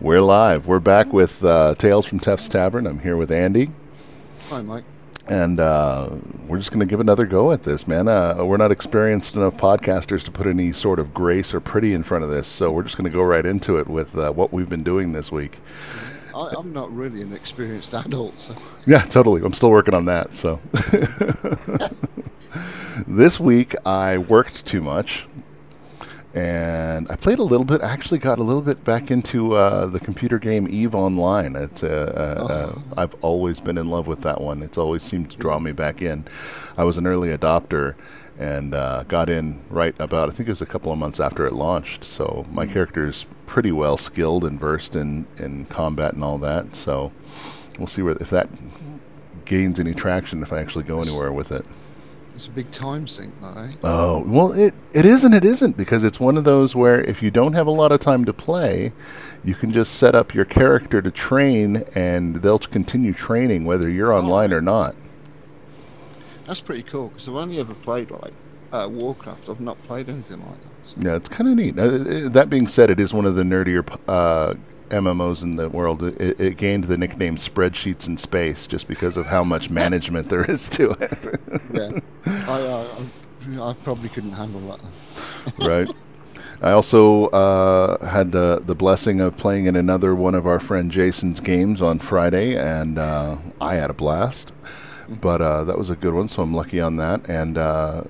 We're live. We're back with uh, Tales from Tef's Tavern. I'm here with Andy, Hi, Mike. and uh, we're just going to give another go at this, man. Uh, we're not experienced enough podcasters to put any sort of grace or pretty in front of this, so we're just going to go right into it with uh, what we've been doing this week. I, I'm not really an experienced adult, so Yeah, totally. I'm still working on that. So this week I worked too much, and I played a little bit. I actually got a little bit back into uh, the computer game Eve Online. It's, uh, uh, uh, I've always been in love with that one. It's always seemed to draw me back in. I was an early adopter. And uh, got in right about I think it was a couple of months after it launched. So my character's pretty well skilled and versed in, in combat and all that. So we'll see where if that gains any traction if I actually go anywhere with it. It's a big time sink, though, eh? Oh well, it it isn't. It isn't because it's one of those where if you don't have a lot of time to play, you can just set up your character to train, and they'll continue training whether you're online or not. That's pretty cool because I've only ever played like uh, Warcraft. I've not played anything like that. So. Yeah, it's kind of neat. Uh, that being said, it is one of the nerdier uh, MMOs in the world. It, it gained the nickname "Spreadsheets in Space" just because of how much management there is to it. Yeah, I, I, I probably couldn't handle that. Right. I also uh, had the the blessing of playing in another one of our friend Jason's games on Friday, and uh, I had a blast. But uh, that was a good one, so I'm lucky on that. And uh,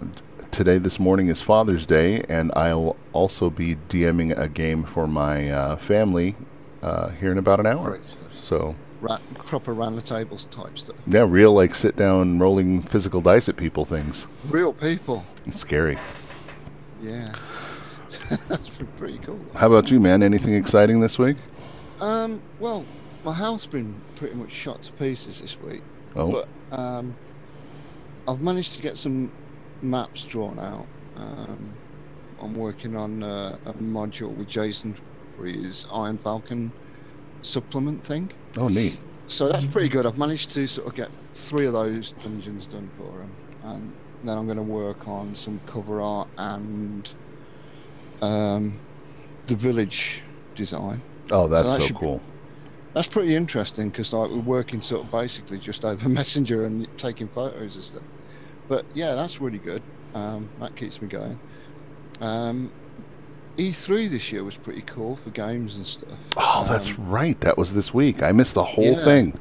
today, this morning, is Father's Day, and I'll also be DMing a game for my uh, family uh, here in about an hour. Great stuff. So Ra- proper round the tables type stuff. yeah, real like sit down rolling physical dice at people things. Real people. It's scary. Yeah, that's pre- pretty cool. How about you, man? Anything exciting this week? Um, well, my house has been pretty much shot to pieces this week. Oh, But um, I've managed to get some maps drawn out. Um, I'm working on uh, a module with Jason his Iron Falcon supplement thing. oh, neat. So that's pretty good. I've managed to sort of get three of those dungeons done for him, and then I'm going to work on some cover art and um, the village design. Oh, that's that so should be- cool. That's pretty interesting because like we're working sort of basically just over Messenger and taking photos and stuff. But yeah, that's really good. Um, that keeps me going. Um, E3 this year was pretty cool for games and stuff. Oh, that's Um, right. That was this week. I missed the whole Yeah. thing.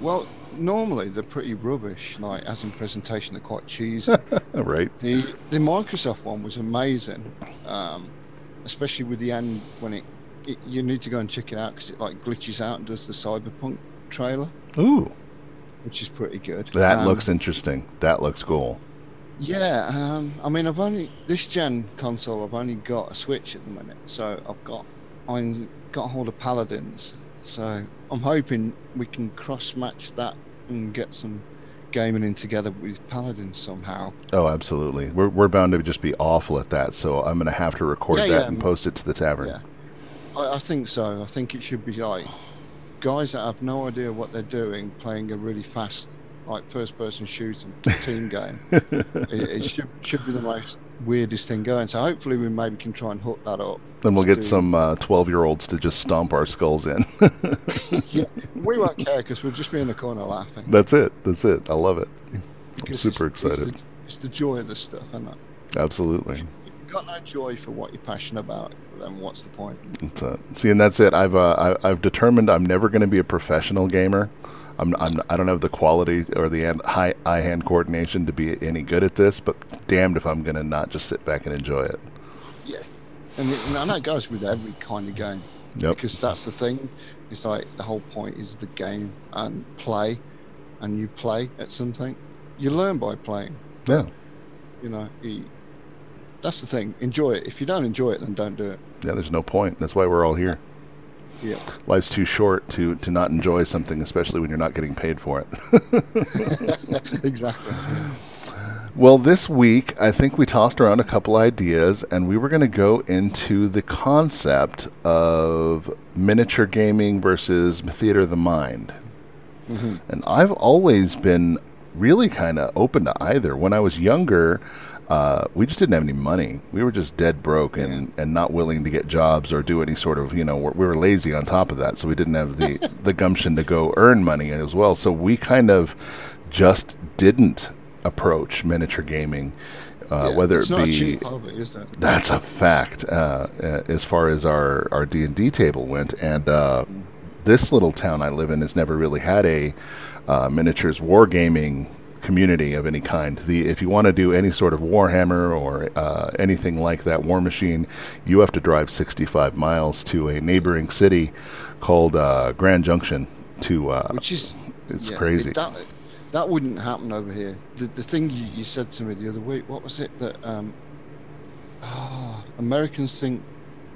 well. Normally they're pretty rubbish. Like as in presentation, they're quite cheesy. right. the the Microsoft one was amazing, um, especially with the end when it, it you need to go and check it out because it like glitches out and does the Cyberpunk trailer, Ooh, which is pretty good. that Um, looks interesting. That looks cool. Yeah, um, I mean, I've only this gen console. I've only got a Switch at the minute, so I've got I got hold of Paladins. So I'm hoping we can cross match that and get some gaming in together with Paladins somehow. Oh, absolutely. We're we're bound to just be awful at that. So I'm gonna have to record Yeah, that yeah, and post it to the tavern. Yeah, I, I think so. I think it should be like guys that have no idea what they're doing playing a really fast, like first-person shooting team game. it, it should should be the most weirdest thing going. So hopefully we maybe can try and hook that up. Then we'll get do- some uh, twelve-year-olds to just stomp our skulls in. yeah, we won't care because we'll just be in the corner laughing. That's it. That's it. I love it. I'm super it's- it's excited. the, it's the joy of the stuff, isn't it? Absolutely. If you've got no joy for what you're passionate about, then what's the point? It's, uh, see, and that's it. I've uh, I, I've determined I'm never going to be a professional gamer. I'm, I'm I don't have the quality or the hand, high eye hand coordination to be any good at this. But damned if I'm going to not just sit back and enjoy it. Yeah, and, and I know it goes with every kind of game. Yep. because that's the thing. It's like the whole point is the game and play, and you play at something. You learn by playing. Yeah. You know, you, that's the thing. Enjoy it. If you don't enjoy it, then don't do it. Yeah. There's no point. That's why we're all here. Yeah, Life's too short to to not enjoy something, especially when you're not getting paid for it. exactly. Well, this week, I think we tossed around a couple ideas, and we were going to go into the concept of miniature gaming versus theater of the mind. hmm And I've always been really kind of open to either. When I was younger, uh, we just didn't have any money. We were just dead broke and, and not willing to get jobs or do any sort of, you know, we're, were lazy on top of that. So we didn't have the, the gumption to go earn money as well. So we kind of just didn't approach miniature gaming. Uh, Yeah, whether it be cheap it? that's a fact uh, uh, as far as our our D and D table went, and uh, this little town I live in has never really had a uh, miniatures wargaming community of any kind. The if you want to do any sort of Warhammer or uh, anything like that, War Machine, you have to drive 65 miles to a neighboring city called uh, Grand Junction. To uh, Which is it's yeah, crazy. it- that, that wouldn't happen over here. The the thing you, you said to me the other week, what was it that um, ah, Americans think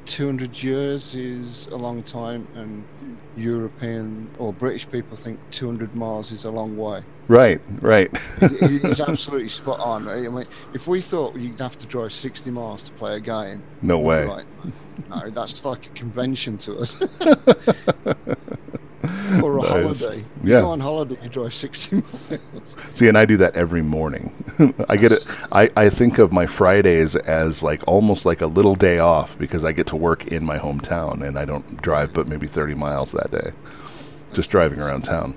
200 years is a long time, and European or British people think 200 miles is a long way. right, right. He's absolutely spot on. I mean, if we thought you'd have to drive 60 miles to play a game, no way. like, no, that's like a convention to us. or a holiday. Yeah. You go on holiday, you drive 60 miles. See, and I do that every morning. I get it. I, I think of my Fridays as like almost like a little day off because I get to work in my hometown and I don't drive but maybe 30 miles that day, just driving around town.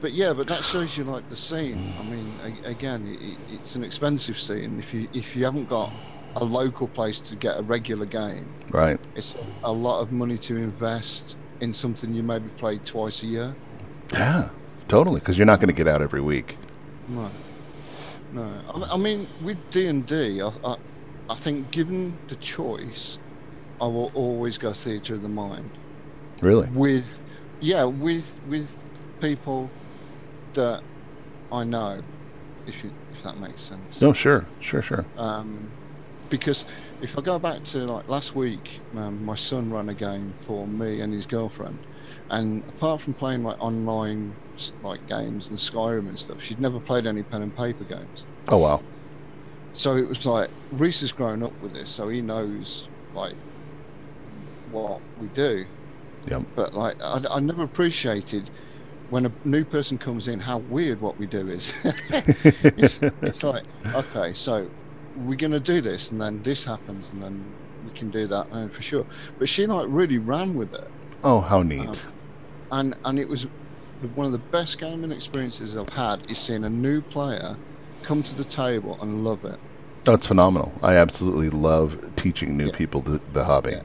But yeah, but that shows you like the scene. I mean, a- again, i it's an expensive scene. If you if you haven't got a local place to get a regular game, Right. it's a lot of money to invest in something you maybe play twice a year. Yeah, totally. Because you're not going to get out every week. No, no. I, I mean, with D and D, I, I, I think given the choice, I will always go theatre of the mind Really? with, yeah, with with people that I know, if you, if that makes sense. No, sure, sure, sure. Um, because if I go back to like last week, um, my son ran a game for me and his girlfriend, and apart from playing like online like games and Skyrim and stuff, she'd never played any pen and paper games. Oh wow. So it was like Reese has grown up with this, so he knows like what we do. Yep. But like I, I never appreciated when a new person comes in how weird what we do is. it's, it's like okay, so we're gonna do this, and then this happens, and then we can do that, and for sure. But she like really ran with it, Oh, how neat. Um, and and it was one of the best gaming experiences I've had is seeing a new player come to the table and love it. That's phenomenal. I absolutely love teaching new Yeah. people the, the hobby. Yeah.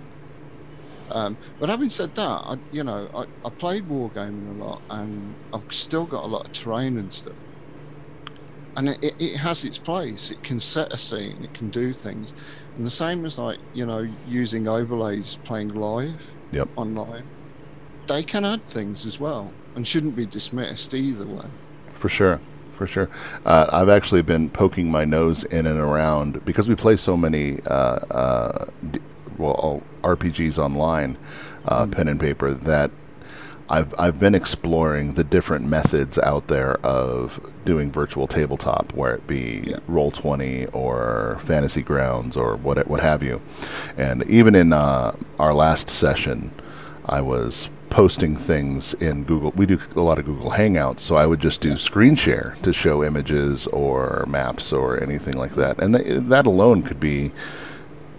Um, but having said that, I, you know, I, I played wargaming a lot, and I've still got a lot of terrain and stuff. And it, it, has its place. It can set a scene. It can do things, and the same as like you know using overlays, playing live, Yep. online. They can add things as well, and shouldn't be dismissed either way. For sure, for sure. Uh, I've actually been poking my nose in and around because we play so many, uh, uh, d- well, RPGs online, uh, pen and paper. That I've I've been exploring the different methods out there of doing virtual tabletop, where it be Yeah. Roll Twenty or Fantasy Grounds or what what have you. And even in uh, our last session, I was posting things in Google. We do a lot of Google Hangouts, so I would just do screen share to show images or maps or anything like that. And th- that alone could be.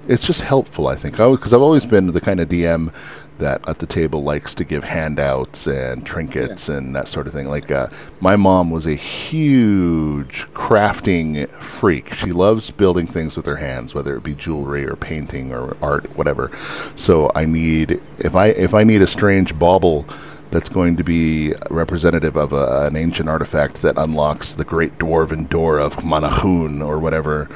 It's just helpful, I think, because I've always been the kind of DM that at the table likes to give handouts and trinkets and that sort of thing. Like uh, my mom was a huge crafting freak. She loves building things with her hands, whether it be jewelry or painting or art, whatever. So I need if I if I need a strange bauble that's going to be representative of a, an ancient artifact that unlocks the great dwarven door of Manachun or whatever.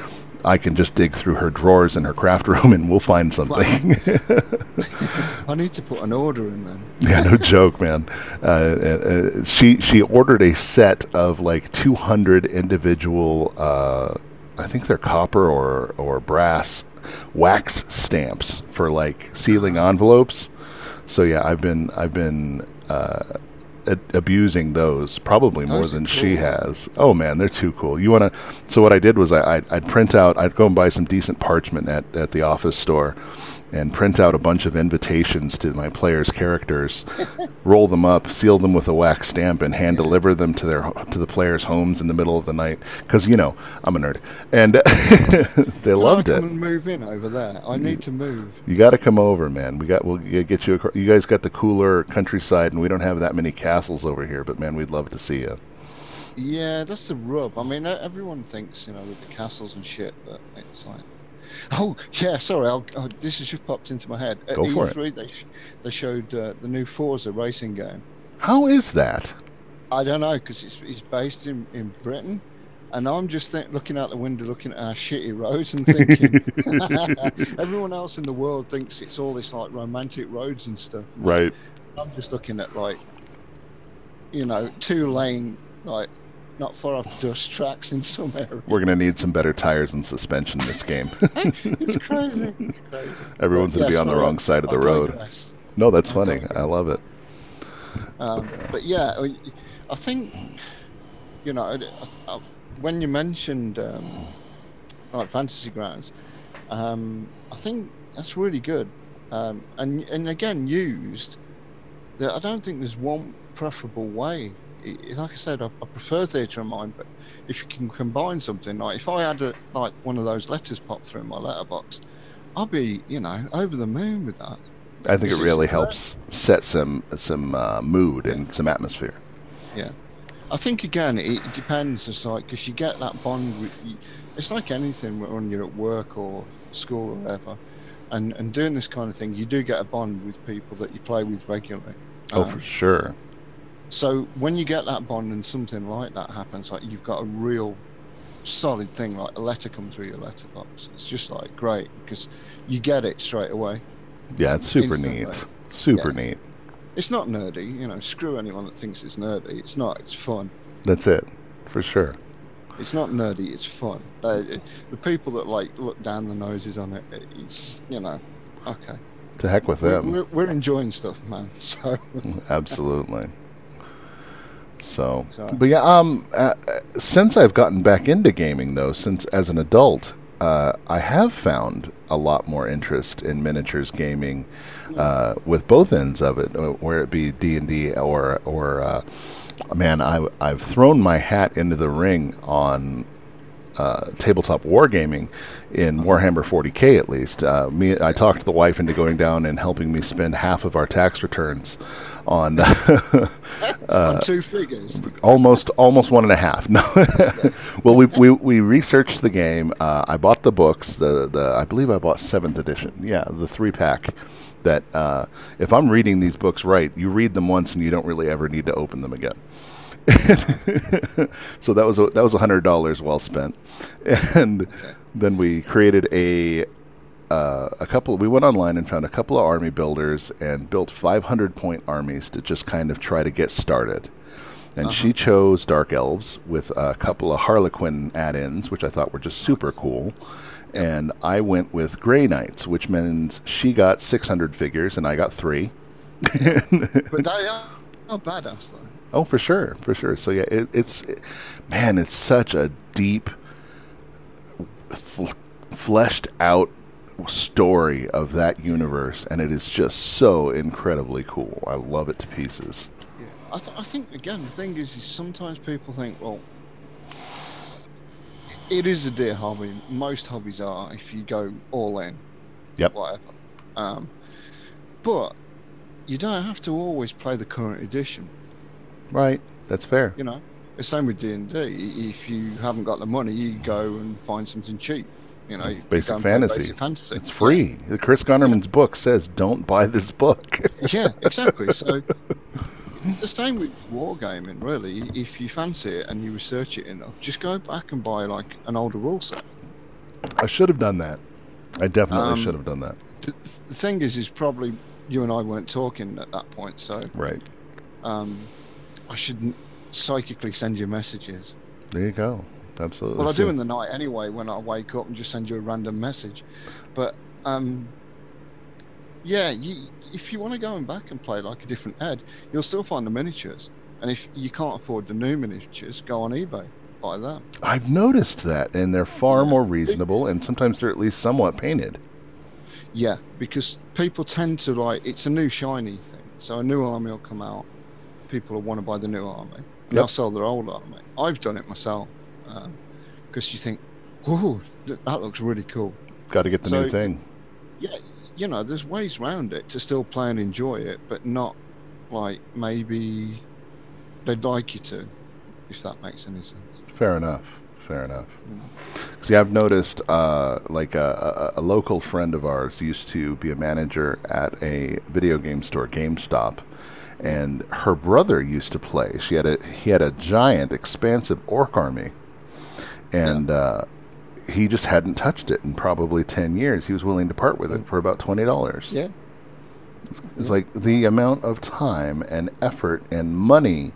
I can just dig through her drawers in her craft room and we'll find something. I need to put an order in then. yeah, no joke, man. Uh, uh, she she ordered a set of like 200 individual, uh, I think they're copper or or brass wax stamps for like sealing envelopes. So yeah, I've been I've been uh, a- abusing those probably more Those than she cool. has. Oh man, they're too cool. You want to? So what I did was I I'd, I'd print out. I'd go and buy some decent parchment at at the office store, and print out a bunch of invitations to my players' characters, roll them up, seal them with a wax stamp, and hand deliver them to their to the players' homes in the middle of the night. Because you know I'm a nerd, and they loved I it. and move in over there? I need to move. You got to come over, man. We got we'll get you. You guys got the cooler countryside, and we don't have that many castles over here. But man, we'd love to see you. Yeah, that's the rub. I mean, everyone thinks, you know, with the castles and shit, but it's like. Oh, yeah, sorry, I'll, oh, this has just popped into my head. At Go for it. E3, they, sh- they showed uh, the new Forza racing game. How is that? I don't know, because it's, it's based in, in Britain, and I'm just think, looking out the window, looking at our shitty roads and thinking. everyone else in the world thinks it's all this, like, romantic roads and stuff. Right. I'm just looking at, like, you know, two lane, like, not far off dust tracks in some areas. We're gonna need some better tires and suspension in this game. it's crazy. It's crazy. Everyone's gonna But, be yeah, on the sorry, wrong side of the I road. digress. No, that's funny. I love it. Um, but yeah, I- I think you know I- I- when you mentioned um, like fantasy grounds, um, I think that's really good. Um, and and again used. That I don't think there's one preferable way. Like I said, I, I prefer theatre of mind, but if you can combine something like if I had a, like one of those letters pop through in my letterbox, I'd be you know over the moon with that. I think it really helps set some some uh, mood and some atmosphere. Yeah, I think again, it depends. It's like because you get that bond. With, it's like anything when you're at work or school or whatever, and and doing this kind of thing, you do get a bond with people that you play with regularly. Oh, Um, for sure. So when you get that bond and something like that happens, like you've got a real solid thing, like a letter come through your letterbox. It's just like great because you get it straight away. Yeah, it's super instantly. neat. Super Yeah. neat. It's not nerdy, you know. Screw anyone that thinks it's nerdy. It's not. It's fun. That's it, for sure. It's not nerdy. It's fun. Uh, the people that like look down the noses on it, it- it's you know, okay. To heck with them. we're, we're enjoying stuff, man. So Absolutely. So, So- but yeah, um, uh, uh, since I've gotten back into gaming, though, since as an adult, uh, I have found a lot more interest in miniatures gaming, uh, with both ends of it, uh, where it be D and D or or uh, man, I I've thrown my hat into the ring on uh, tabletop wargaming in Warhammer 40k at least. Uh, me, I talked the wife into going down and helping me spend half of our tax returns on on two figures. almost almost one and a half. No, well, we, we we researched the game. Uh, I bought the books. The the I believe I bought seventh edition. Yeah, the three pack. That uh, if I'm reading these books right, you read them once and you don't really ever need to open them again. so that was a, that was a hundred dollars well spent, and then we created a uh, a couple. We went online and found a couple of army builders and built 500 point armies to just kind of try to get started. And she chose dark elves with a couple of Harlequin add-ins, which I thought were just super cool. And I went with Grey Knights, which means she got 600 figures and I got three. But they are, are badass though. Oh, for sure, for sure. So yeah, it, it's man, it's such a deep, f- fleshed out story of that universe, and it is just so incredibly cool. I love it to pieces. Yeah. I, th- I think again the thing is, is sometimes people think, well, it is a dear hobby. Most hobbies are if you go all in. Yep. Whatever. Um, but you don't have to always play the current edition. Right, that's fair. You know, the same with D and D. If you haven't got the money, you go and find something cheap. You know, you Basic go and play fantasy. Basic fantasy. It's free. Chris Gonnerman's book says, "Don't buy this book." Yeah, exactly. So the same with wargaming, really. If you fancy it and you research it enough, just go back and buy like an older rule set. I should have done that. I definitely Um, should have done that. The, the thing is, is probably you and I weren't talking at that point, so Right um, I shouldn't psychically send you messages. there, you go. Absolutely. Well, I do in the night anyway when I wake up and just send you a random message. But um, yeah, you, if you want to go and back and play like a different ed, you'll still find the miniatures. And if you can't afford the new miniatures, go on eBay, buy them. I've noticed that, and they're far more reasonable, and sometimes they're at least somewhat painted. Yeah, because people tend to like it's a new shiny thing. So a new army will come out, people will want to buy the new army, Yep. they'll sell their old army. I've done it myself because you think, "Whoa, that looks really cool." Got to get the new thing. Yeah, you know, there's ways around it to still play and enjoy it, but not like maybe they'd like you to, if that makes any sense. Fair enough. Fair enough. Mm. See, I've noticed, uh, like a, a, a local friend of ours used to be a manager at a video game store, GameStop, and her brother used to play. She had a he had a giant, expansive orc army, and uh, he just hadn't touched it in probably ten years. He was willing to part with it for about twenty dollars. Yeah, It's like the amount of time and effort and money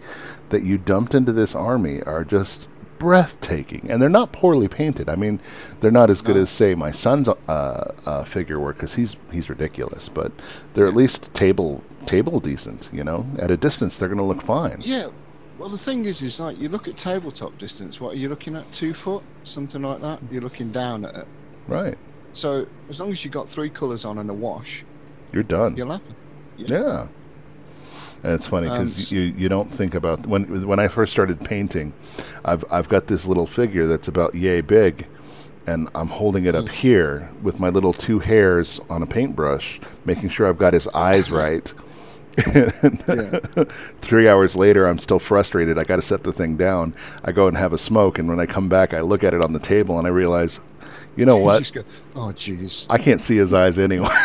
that you dumped into this army are just breathtaking, and they're not poorly painted. I mean, they're not as good No. as say my son's uh, uh, figure work because he's he's ridiculous, but they're at least table table decent. You know, at a distance they're going to look fine. yeah. Well, the thing is, is like you look at tabletop distance. What are you looking at? Two foot, something like that. You're looking down at it. Right, So as long as you got three colours on and a wash, you're done. you're laughing. Yeah. And it's funny Um, because s- you you don't think about when when I first started painting, I've I've got this little figure that's about yay big, and I'm holding it up Mm. here with my little two hairs on a paintbrush, making sure I've got his eyes right. Three hours later, I'm still frustrated. I got to set the thing down. I go and have a smoke, and when I come back, I look at it on the table, and I realize, you know what? go, oh, jeez. I can't see his eyes anyway.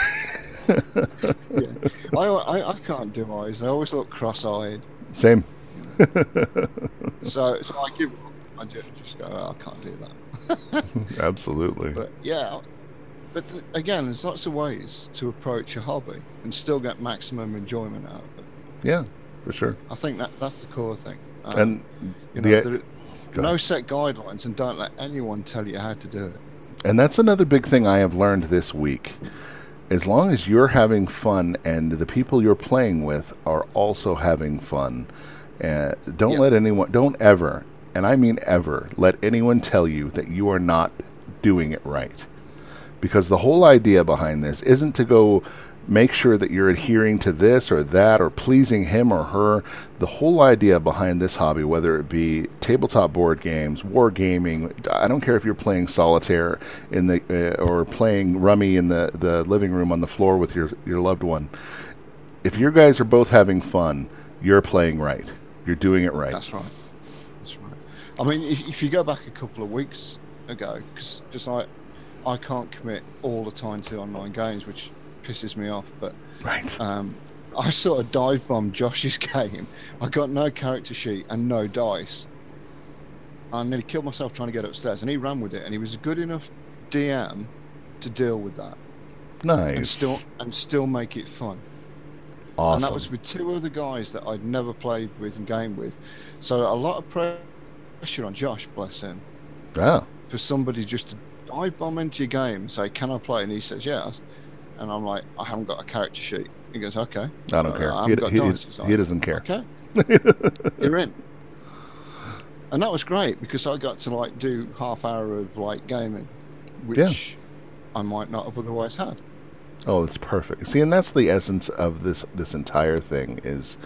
Yeah. I, I I can't do eyes. They always look cross-eyed. Same. So so I give up. I just just go. Oh, I can't do that. Absolutely. But yeah, but again, there's lots of ways to approach a hobby and still get maximum enjoyment out of it. Yeah, for sure. I think that that's the core thing. Um, and you know, the, no ahead. set guidelines, and don't let anyone tell you how to do it. and that's another big thing I have learned this week. As long as you're having fun and the people you're playing with are also having fun, uh, don't Yeah. let anyone, don't ever, and I mean ever, let anyone tell you that you are not doing it right. Because the whole idea behind this isn't to go make sure that you're adhering to this or that or pleasing him or her. The whole idea behind this hobby, whether it be tabletop board games, war gaming, I don't care if you're playing solitaire in the uh, or playing rummy in the, the living room on the floor with your your loved one. If you guys are both having fun, you're playing right. You're doing it right. That's right. That's right. I mean, if, if you go back a couple of weeks ago, because just like I can't commit all the time to online games, which pisses me off. But Right. um, I sort of dive bombed Josh's game. I got no character sheet and no dice. I nearly killed myself trying to get upstairs, and he ran with it, and he was a good enough DM to deal with that nice. and still and still make it fun. awesome. And that was with two other guys that I'd never played with and game with. So a lot of pressure on Josh, bless him, yeah. for somebody just to dive bomb into your game say, Can I play? And he says, Yes. And I'm like, I haven't got a character sheet. He goes, Okay. I don't Uh, care. I He, he- dice. He doesn't care. Okay. You're in. And that was great because I got to like do half hour of like gaming, which Yeah. I might not have otherwise had. Oh, it's perfect. See, and that's the essence of this this entire thing is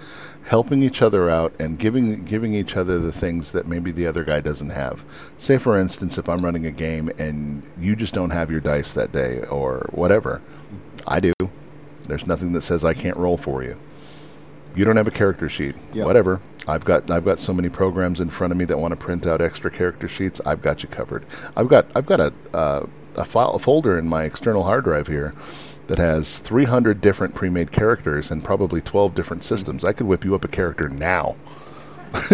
helping each other out and giving giving each other the things that maybe the other guy doesn't have. Say for instance, if I'm running a game and you just don't have your dice that day or whatever, I do. There's nothing that says I can't roll for you. You don't have a character sheet. Yeah. Whatever. I've got I've got so many programs in front of me that want to print out extra character sheets. I've got you covered. I've got I've got a uh, a file a folder in my external hard drive here that has 300 different pre-made characters and probably 12 different systems. I could whip you up a character now.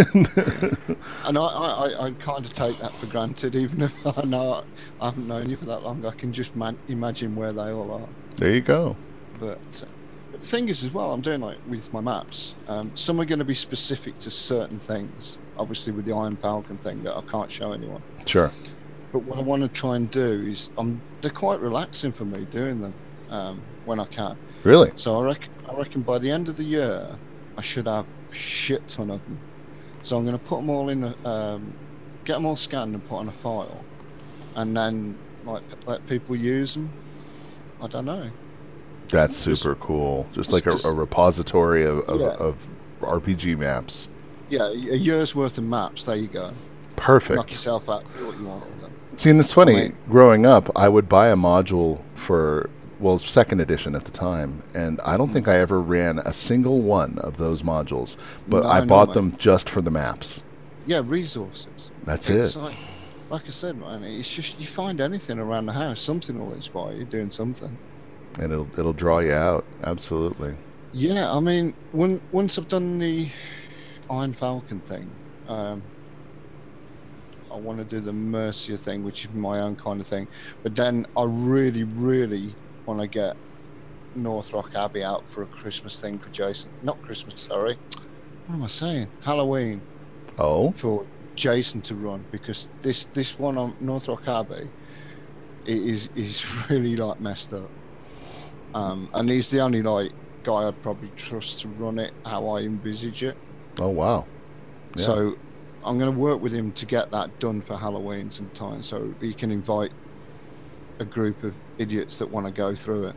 And I, I, I, kind of take that for granted, even if I know I haven't known you for that long. I can just man- imagine where they all are. There you go. But, uh, but the thing is, as well, I'm doing like with my maps. Um, some are going to be specific to certain things. Obviously, with the Iron Falcon thing that I can't show anyone. Sure. But what I want to try and do is, um, they're quite relaxing for me doing them um, when I can. Really? So I reckon, I reckon by the end of the year, I should have a shit ton of them. So I'm going to put them all in, a, um, get them all scanned and put on a file, and then like p- let people use them. I don't know. That's super cool. Just like a, a repository of, of, Yeah. of RPG maps. Yeah, a year's worth of maps. There you go. Perfect. Knock yourself out. Do what you want. See, and it's funny. Wait. Growing up, I would buy a module for well, second edition at the time, and I don't think I ever ran a single one of those modules. But No, I bought mate. them just for the maps. Yeah, resources. That's It's it. Like, like I said, man, it's just you find anything around the house, something will inspire you doing something. and it'll it'll draw you out. Absolutely. Yeah, I mean, when once I've done the Iron Falcon thing, um, I want to do the Mercia thing, which is my own kind of thing. But then I really, really want to get North Rock Abbey out for a Christmas thing for Jason. Not Christmas, sorry. What am I saying? Halloween Oh, for Jason to run because this this one on North Rock Abbey is is really like messed up. Um, and he's the only like guy I'd probably trust to run it how I envisage it. oh wow. Yeah. So I'm going to work with him to get that done for Halloween sometime, so he can invite a group of idiots that want to go through it.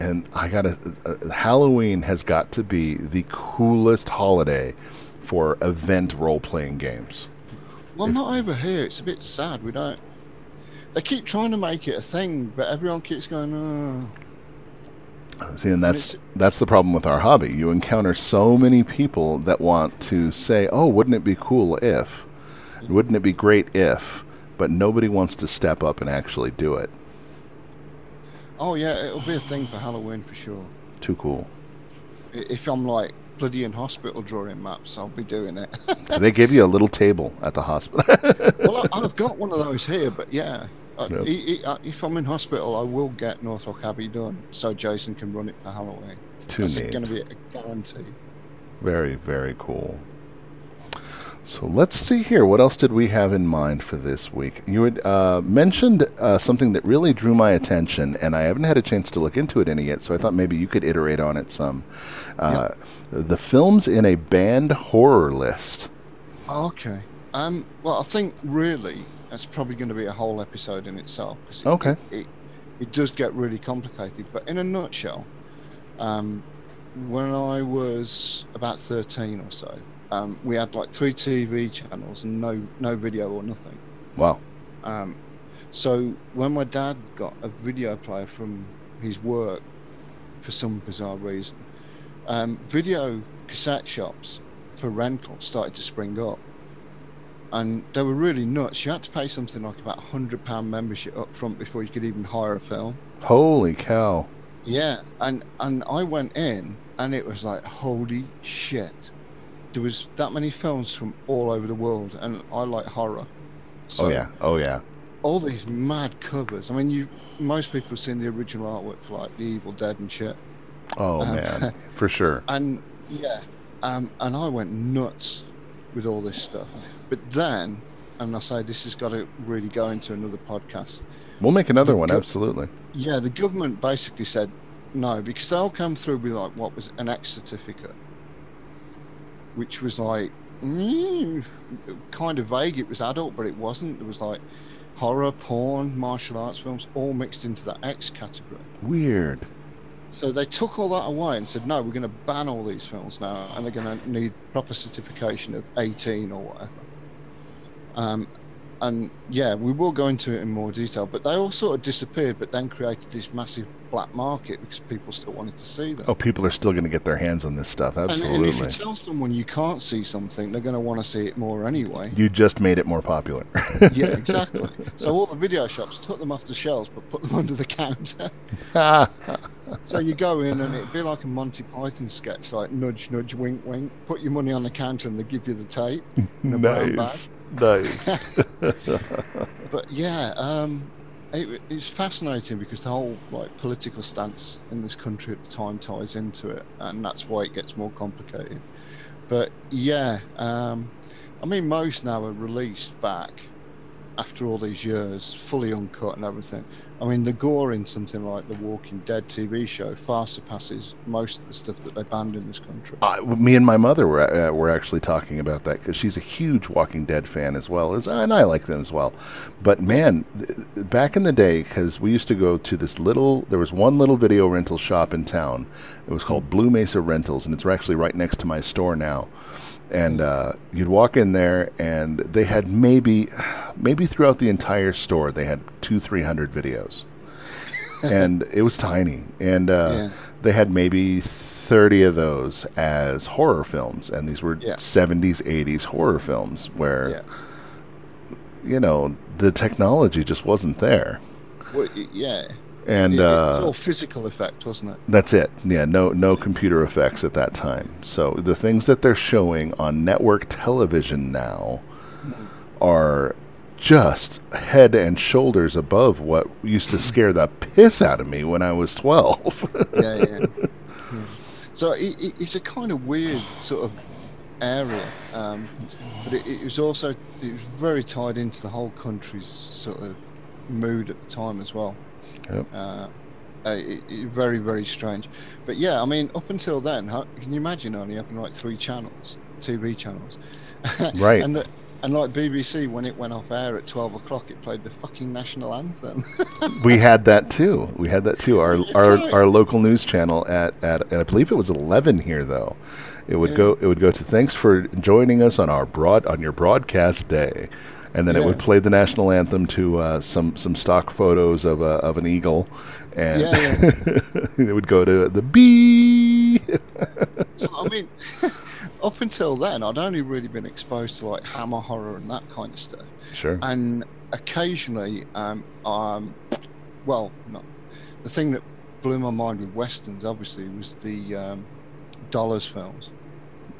and I gotta. Uh, Halloween has got to be the coolest holiday for event role playing games. Well, not over here. It's a bit sad. We don't. They keep trying to make it a thing, but everyone keeps going. Oh. See, and that's that's the problem with our hobby. You encounter so many people that want to say, "Oh, wouldn't it be cool if? Wouldn't it be great if?" But nobody wants to step up and actually do it. Oh yeah, it'll be a thing for Halloween for sure. Too cool. If I'm like bloody in hospital drawing maps, I'll be doing it. they give you a little table at the hospital. well, I, I've got one of those here, but yeah, uh, Yep. i- i- uh, if I'm in hospital, I will get Northrop Abbey done so Jason can run it for Halloween. Too That's going to be a guarantee. Very, very cool. So let's see here. What else did we have in mind for this week? You had uh, mentioned uh, something that really drew my attention, and I haven't had a chance to look into it any yet. So I thought maybe you could iterate on it some. Uh, The films in a banned horror list. Okay. Um. Well, I think really that's probably going to be a whole episode in itself. 'cause it, Okay. It, it, it does get really complicated, but in a nutshell, um, when I was about thirteen or so, um, we had like three TV channels and no no video or nothing. Wow. Um, so when my dad got a video player from his work, for some bizarre reason, um, video cassette shops for rental started to spring up, and they were really nuts. You had to pay something like about a hundred pound membership up front before you could even hire a film. Holy cow. Yeah, and and I went in, and it was like holy shit. There was that many films from all over the world, and I like horror. oh, yeah. Oh, yeah. all these mad covers. I mean, you most people have seen the original artwork for like The Evil Dead and shit. Oh, Um, man. For sure. And yeah, um, and I went nuts with all this stuff. But then, and I say this has got to really go into another podcast. We'll make another one, go- absolutely. Yeah, the government basically said no because they'll come through with like what was an X certificate, which was like mm, kind of vague. It was adult, but it wasn't. There was like horror, porn, martial arts films, all mixed into that X category. Weird. So they took all that away and said, no, we're going to ban all these films now, and they're going to need proper certification of 18 or whatever. Um, and yeah, we will go into it in more detail, but they all sort of disappeared, but then created this massive black market because people still wanted to see them. Oh, people are still going to get their hands on this stuff. and, and if Absolutely. you tell someone you can't see something, they're going to want to see it more anyway. You just made it more popular. yeah, exactly. So all the video shops took them off the shelves, but put them under the counter. So you go in and it'd be like a Monty Python sketch, like nudge, nudge, wink, wink. Put your money on the counter and they give you the tape. in a brown nice. Nice. But yeah, um, it, it's fascinating because the whole like political stance in this country at the time ties into it, and that's why it gets more complicated. But yeah, um, I mean, most now are released back after all these years, fully uncut and everything. I mean, the gore in something like the Walking Dead TV show far surpasses most of the stuff that they banned in this country. Me and my mother were uh, were actually talking about that because she's a huge Walking Dead fan as well as, and I like them as well. But man, th- back in the day, because we used to go to this little, there was one little video rental shop in town. It was called Blue Mesa Rentals, and it's actually right next to my store now. And uh, you'd walk in there, and they had maybe, maybe throughout the entire store, they had two, three hundred videos and it was tiny, and uh, Yeah. they had maybe thirty of those as horror films, and these were Yeah. seventies, eighties horror films where Yeah. you know the technology just wasn't there, Well, yeah. And was uh, all physical effect, wasn't it? that's it. Yeah, no no computer effects at that time. So the things that they're showing on network television now are just head and shoulders above what used to scare the piss out of me when I was 12. yeah, yeah. Yeah. So it, it, it's a kind of weird sort of area, um, but it, it was also it was very tied into the whole country's sort of mood at the time as well. Yep. Uh, uh, it, it, very very strange, but yeah, I mean up until then, how, can you imagine only having like three channels, TV channels, Right. and the, and like BBC when it went off air at twelve o'clock, it played the fucking national anthem. we had that too. We had that too. Our our, right. our local news channel at, at and I believe it was eleven here though. It would Yeah. go it would go to thanks for joining us on our broad on your broadcast day. And then it would play the national anthem to uh, some some stock photos of a, of an eagle, and Yeah, yeah. it would go to the bee. So I mean, up until then, I'd only really been exposed to like hammer horror and that kind of stuff, sure. and occasionally, um, um, well, not the thing that blew my mind with westerns, obviously, was the um, Dollars films,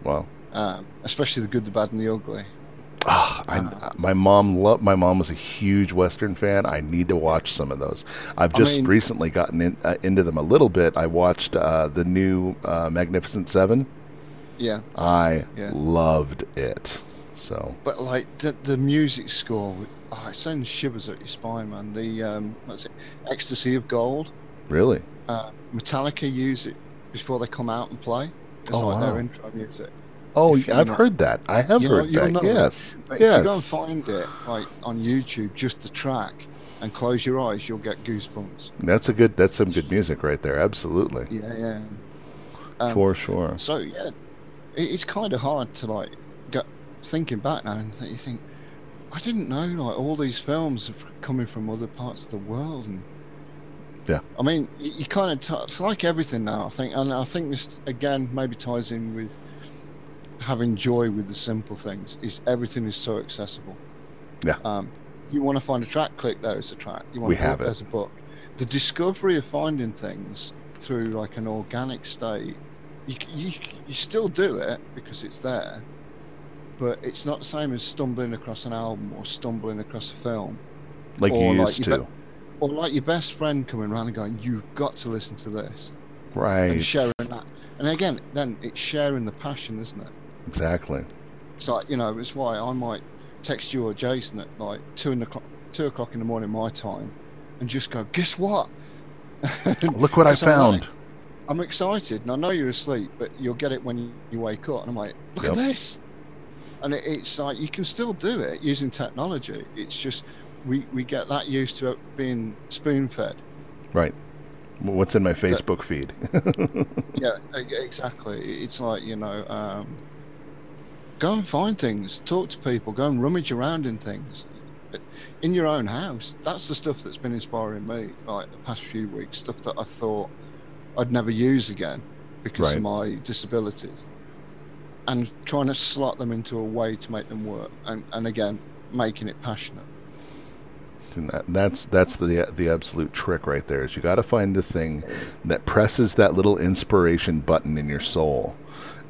Wow. um, especially the Good, the Bad, and the Ugly. Ah, I, my mom loved. My mom was a huge Western fan. I need to watch some of those. I've I just mean- recently gotten in, uh, into them a little bit. I watched uh, the new uh, Magnificent Seven. Yeah, I Yeah. loved it. So but like the the music score, oh, it sends shivers up your spine, man. The um, what's it, Ecstasy of Gold. really, Uh, Metallica use it before they come out and play. It's Oh, like wow. their intro music. Oh, I've know- heard that. I have You know- heard you'll that. know Yes, But if you go and find it like on YouTube, just the track, and close your eyes, you'll get goosebumps. that's a good. That's some good music right there. Absolutely, Yeah, yeah. Um, for sure. So yeah, it, it's kind of hard to like go thinking back now and you think I didn't know like all these films are coming from other parts of the world and. Yeah. I mean, you, you kind of t- it's like everything now. I think, and I think this again maybe ties in with having joy with the simple things. Is everything is so accessible. Yeah. Um, you want to find a track, click there is a track. You want We book, have it. there's a book. The discovery of finding things through like an organic state, you, you, you still do it because it's there, but it's not the same as stumbling across an album or stumbling across a film. Like or you like used to, bet- Or like your best friend coming around and going, "You've got to listen to this," right? and sharing that. And again, then it's sharing the passion, isn't it? Exactly. It's like you know, it's why I might text you or Jason at like two in the clock, two o'clock in the morning my time, and just go, "Guess what? Look what I Because I'm found. like- I'm excited, and I know you're asleep, but you'll get it when you, wake up." And I'm like, "Look Yep. at this!" And it, it's like you can still do it using technology. It's just we we get that used to being spoon fed. Right. What's in my Facebook feed? Yeah, exactly. It's like you know, um, go and find things, talk to people, go and rummage around in things in your own house. That's the stuff that's been inspiring me, like the past few weeks. Stuff that I thought I'd never use again because Right. of my disabilities, and trying to slot them into a way to make them work, and and again, making it passionate. And that, that's that's the the absolute trick right there. Is you got to find the thing that presses that little inspiration button in your soul,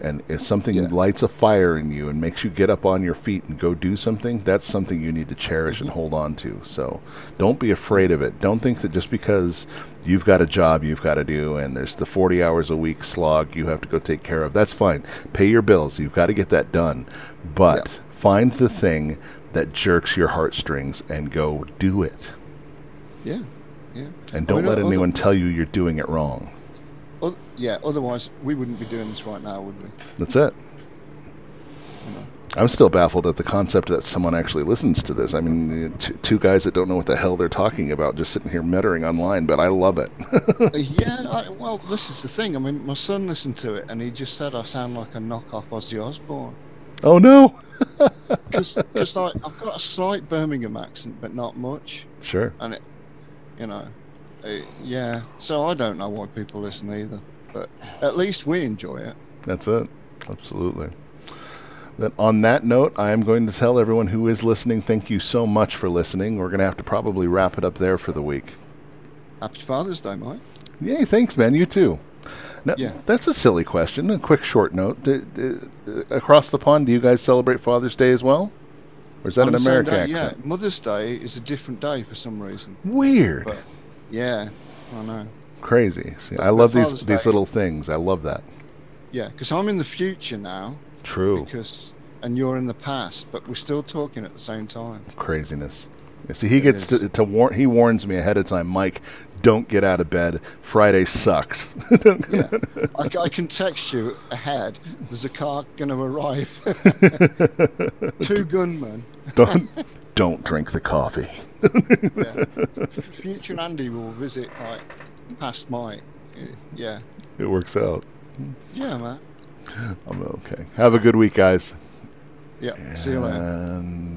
and if something Yeah. lights a fire in you and makes you get up on your feet and go do something, that's something you need to cherish and hold on to. So don't be afraid of it. Don't think that just because you've got a job you've got to do and there's the 40 hours a week slog you have to go take care of. That's fine. Pay your bills. You've got to get that done. But find the thing that jerks your heartstrings and go do it. Yeah. Yeah. And don't mean, let anyone tell you you're doing it wrong. Yeah. Otherwise, we wouldn't be doing this right now, would we? That's it. You know. I'm still baffled at the concept that someone actually listens to this. I mean, t- two guys that don't know what the hell they're talking about just sitting here muttering online, but I love it. Uh, yeah. I, well, this is the thing. I mean, my son listened to it, and he just said I sound like a knockoff Ozzy Osbourne. oh no! Because like I've got a slight Birmingham accent, but not much, Sure. and it, you know, uh, yeah. So I don't know why people listen either, but at least we enjoy it. That's it. Absolutely. Then on that note, I am going to tell everyone who is listening, thank you so much for listening. We're going to have to probably wrap it up there for the week. Happy Father's Day, mate. Yay, thanks, man. You too. Now, Yeah. That's a silly question. A quick short note. D- d- across the pond, do you guys celebrate Father's Day as well? Or is that On an American day, accent? Yeah, Mother's Day is a different day for some reason. Weird. But yeah, I know. Crazy. See, I love these Father's these Day- little things. I love that. Yeah, because I'm in the future now, True. because and you're in the past, but we're still talking at the same time. Craziness. Yeah, see, he It gets is. to, to warn. He warns me ahead of time, Mike. Don't get out of bed. Friday sucks. Yeah, I, I can text you ahead. There's a car going to arrive. Two gunmen. don't don't drink the coffee. Yeah. Future Andy will visit like past Mike. Yeah, It works out. yeah, man. I'm okay. Have a good week, guys. Yeah. See you later.